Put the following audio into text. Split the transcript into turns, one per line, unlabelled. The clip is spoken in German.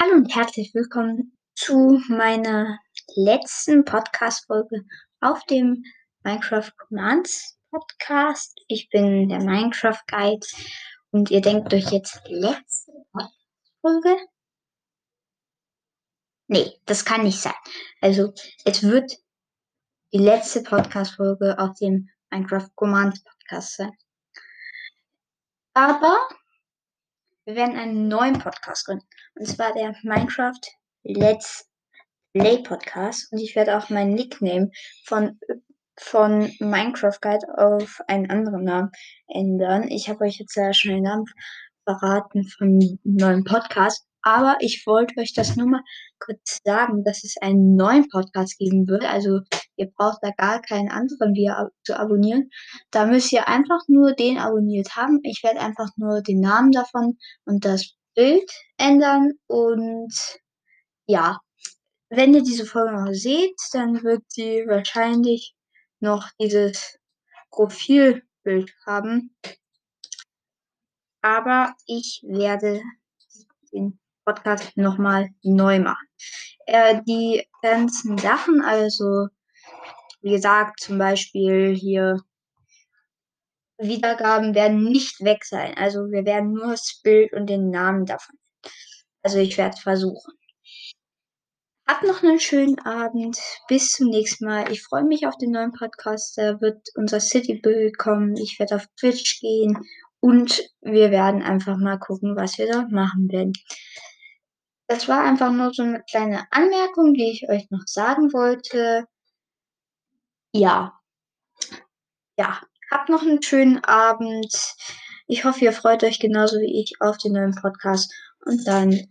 Hallo und herzlich willkommen zu meiner letzten Podcast-Folge auf dem Minecraft Commands Podcast. Ich bin der Minecraft Guide und ihr denkt euch jetzt letzte Folge? Nee, das kann nicht sein. Also, es wird die letzte Podcast-Folge auf dem Minecraft Commands Podcast sein. Aber wir werden einen neuen Podcast gründen. Und zwar der Minecraft Let's Play Podcast. Und ich werde auch meinen Nickname von, von Minecraft Guide auf einen anderen Namen ändern. Ich habe euch jetzt ja schon den Namen verraten vom neuen Podcast. Aber ich wollte euch das nur mal kurz sagen, dass es einen neuen Podcast geben wird. Also ihr braucht da gar keinen anderen wieder zu abonnieren. Da müsst ihr einfach nur den abonniert haben. Ich werde einfach nur den Namen davon und das Bild ändern. Und ja, wenn ihr diese Folge noch seht, dann wird sie wahrscheinlich noch dieses Profilbild haben. Aber ich werde den Podcast nochmal neu machen. Äh, die ganzen Sachen, also wie gesagt, zum Beispiel hier Wiedergaben werden nicht weg sein. Also wir werden nur das Bild und den Namen davon. Also ich werde versuchen. Habt noch einen schönen Abend. Bis zum nächsten Mal. Ich freue mich auf den neuen Podcast. Da wird unser City-Bild kommen. Ich werde auf Twitch gehen. Und wir werden einfach mal gucken, was wir dort machen werden. Das war einfach nur so eine kleine Anmerkung, die ich euch noch sagen wollte. Ja. Ja. Habt noch einen schönen Abend. Ich hoffe, ihr freut euch genauso wie ich auf den neuen Podcast. Und dann